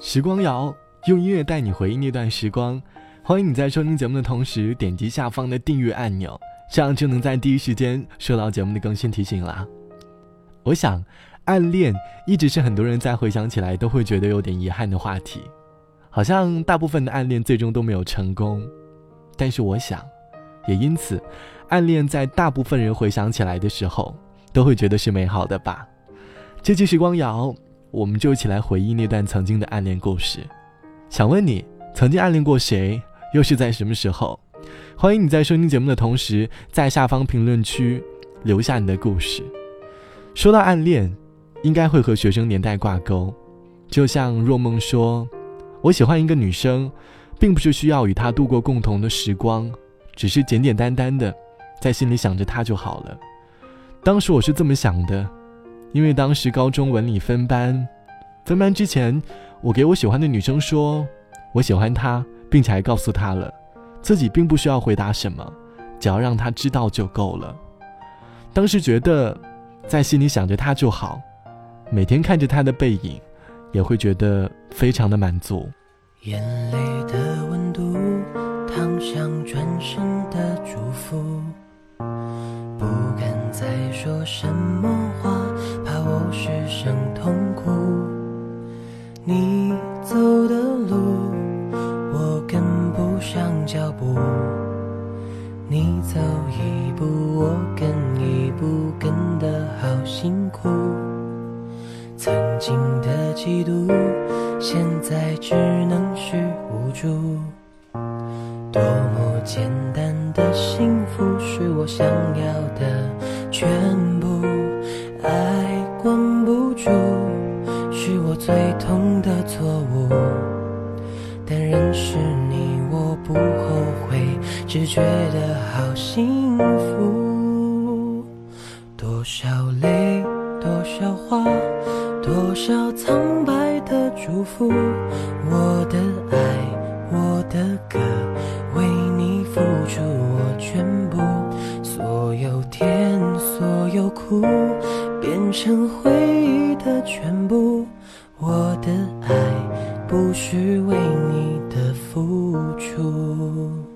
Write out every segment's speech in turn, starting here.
时光谣用音乐带你回忆那段时光，欢迎你在收听节目的同时点击下方的订阅按钮，这样就能在第一时间收到节目的更新提醒啦。我想，暗恋一直是很多人在回想起来都会觉得有点遗憾的话题，好像大部分的暗恋最终都没有成功。但是我想，也因此，暗恋在大部分人回想起来的时候，都会觉得是美好的吧。这期时光谣，我们就一起来回忆那段曾经的暗恋故事。想问你，曾经暗恋过谁？又是在什么时候？欢迎你在收听节目的同时，在下方评论区留下你的故事。说到暗恋，应该会和学生年代挂钩。就像若梦说：“我喜欢一个女生，并不是需要与她度过共同的时光，只是简简单单的在心里想着她就好了。”当时我是这么想的，因为当时高中文理分班，分班之前，我给我喜欢的女生说我喜欢她，并且还告诉她了，自己并不需要回答什么，只要让她知道就够了。当时觉得。在心里想着他就好，每天看着他的背影，也会觉得非常的满足。眼泪的温度，烫伤转身的祝福，不敢再说什么话，怕我失声痛哭。你走的路，我跟不上脚步。你走一步，我跟一步，跟得好辛苦。曾经的嫉妒，现在只能是无助。多么简单的幸福，是我想要的全部。爱，最痛的错误。但认识你，我不后悔。只觉得好幸福，多少泪，多少话，多少苍白的祝福。我的爱，我的歌，为你付出我全部。所有甜，所有苦，变成回忆的全部。我的爱，不是为你的付出。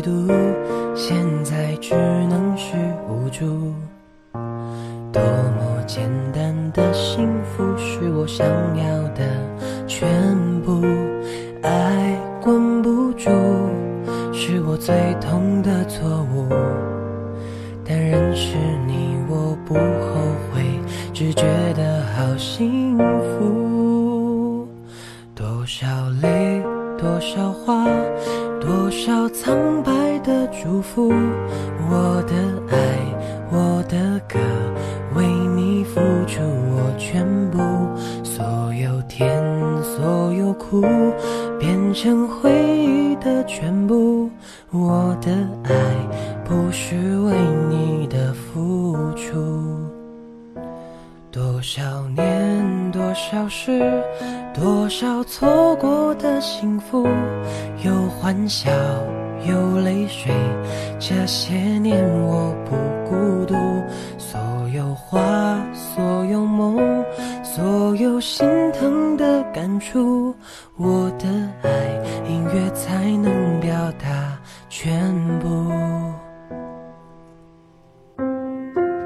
独现在只能是无助，多么简单的幸福是我想要的全部。爱管不住，是我最痛的错误。但认识你，我不后悔，只觉得好幸福。多少泪，多少话。我的爱，我的歌，为你付出我全部。所有甜，所有苦，变成回忆的全部。我的爱，不是为你的付出。多少年，多少事，多少错过的幸福，有欢笑，有泪水。这些年我不孤独，所有话，所有梦，所有心疼的感触，我的爱，音乐才能表达全部。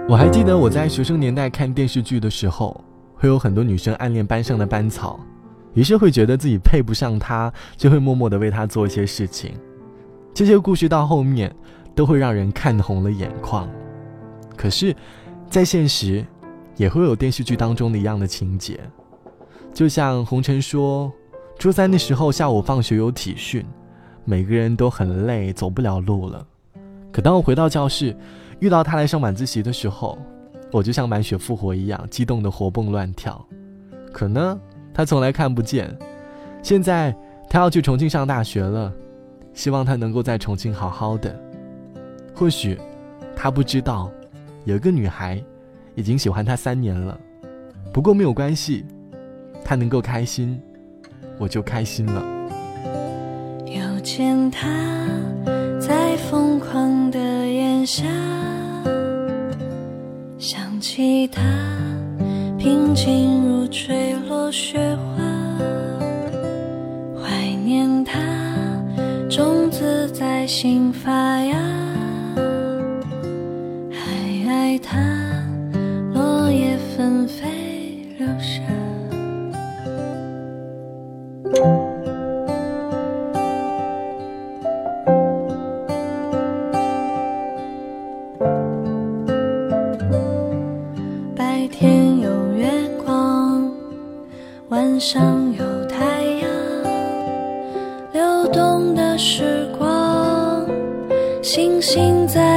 我还记得我在学生年代看电视剧的时候，会有很多女生暗恋班上的班草，于是会觉得自己配不上他，就会默默的为他做一些事情。这些故事到后面都会让人看红了眼眶。可是，在现实，也会有电视剧当中的一样的情节。就像红尘说，初三的时候下午放学有体训，每个人都很累，走不了路了。可当我回到教室，遇到他来上晚自习的时候，我就像满血复活一样，激动的活蹦乱跳。可呢，他从来看不见。现在他要去重庆上大学了，希望他能够在重庆好好的。或许他不知道，有一个女孩已经喜欢他三年了。不过没有关系，他能够开心，我就开心了。又见他在疯狂的炎夏，想起他平静如坠落雪花，种子在心发芽，还爱他落叶纷飞流沙。白天有月光，晚上有心在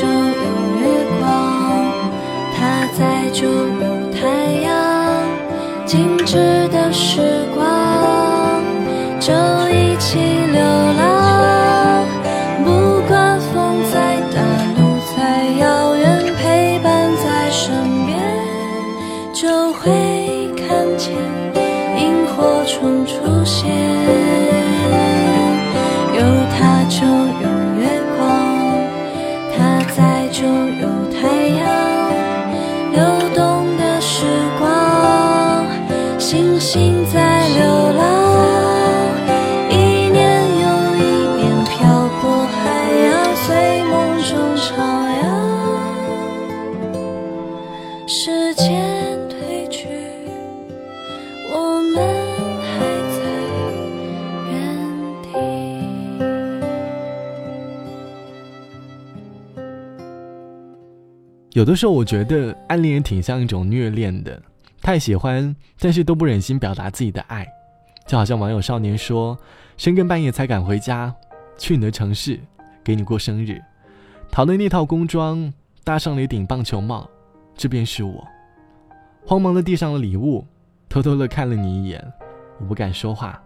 就有月光，它在就有太阳，静止的时光就一起流浪。不管风再大，路再遥远，陪伴在身边，就会看见萤火虫出现。有的时候，我觉得暗恋也挺像一种虐恋的，太喜欢，但是都不忍心表达自己的爱，就好像网友少年说，深更半夜才赶回家，去你的城市，给你过生日，淘的那套工装，搭上了一顶棒球帽，这便是我。慌忙的递上了礼物，偷偷的看了你一眼，我不敢说话，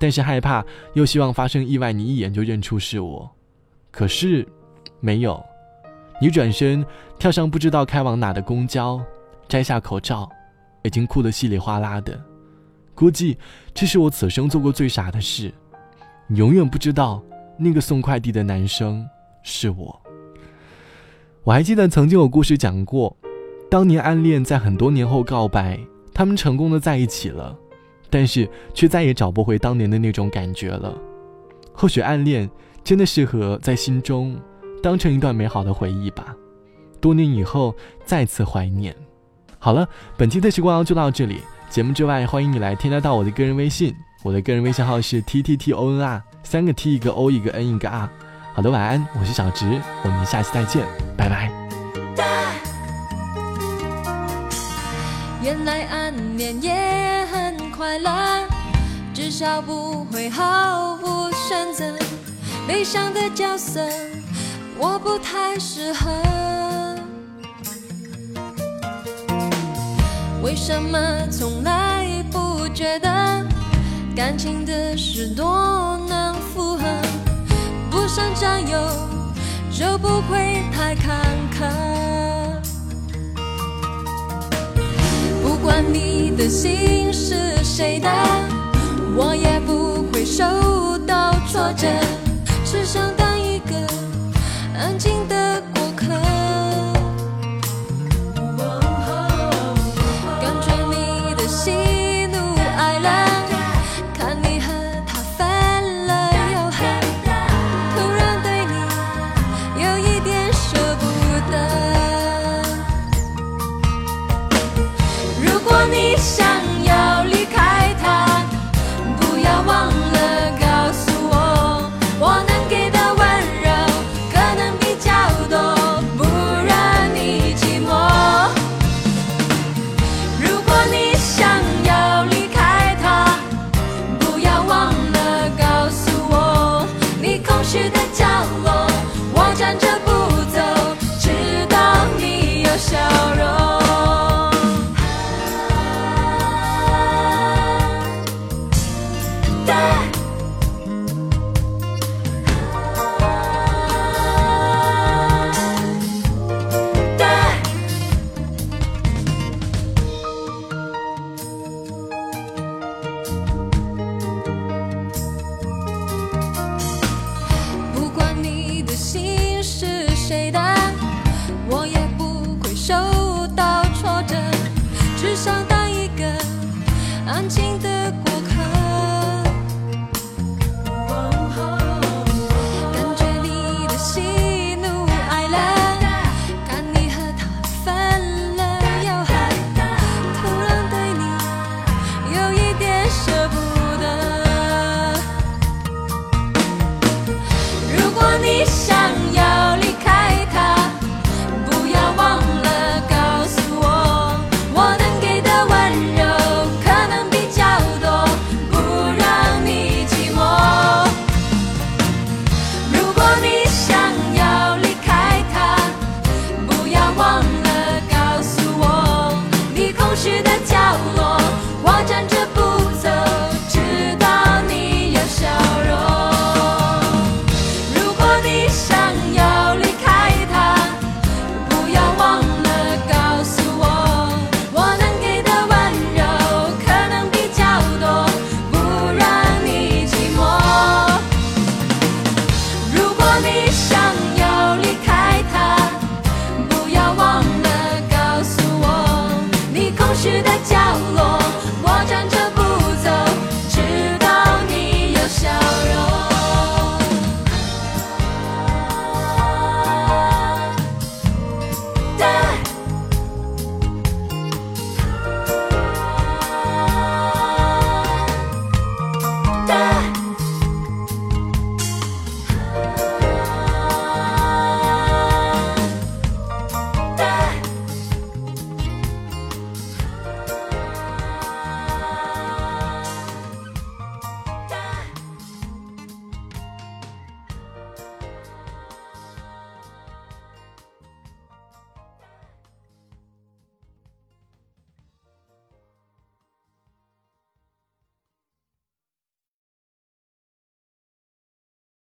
但是害怕又希望发生意外，你一眼就认出是我，可是没有。你转身跳上不知道开往哪的公交，摘下口罩，已经哭得稀里哗啦的。估计这是我此生做过最傻的事。你永远不知道那个送快递的男生是我。我还记得曾经有故事讲过，当年暗恋在很多年后告白，他们成功的在一起了，但是却再也找不回当年的那种感觉了。或许暗恋真的适合在心中。当成一段美好的回忆吧，多年以后再次怀念。好了，本期的时光就到这里。节目之外，欢迎你来添加到我的个人微信，我的个人微信号是 t t t o n r，三个 t 一个 o 一个 n 一个 r。好的，晚安，我是小直，我们下期再见，拜拜。原来暗恋也很快乐，至少不会毫无选择。悲伤的角色。我不太适合，为什么从来不觉得感情的事多难复合？不想占有就不会太坎坷。不管你的心是谁的，我也不会受到挫折，只想当。long.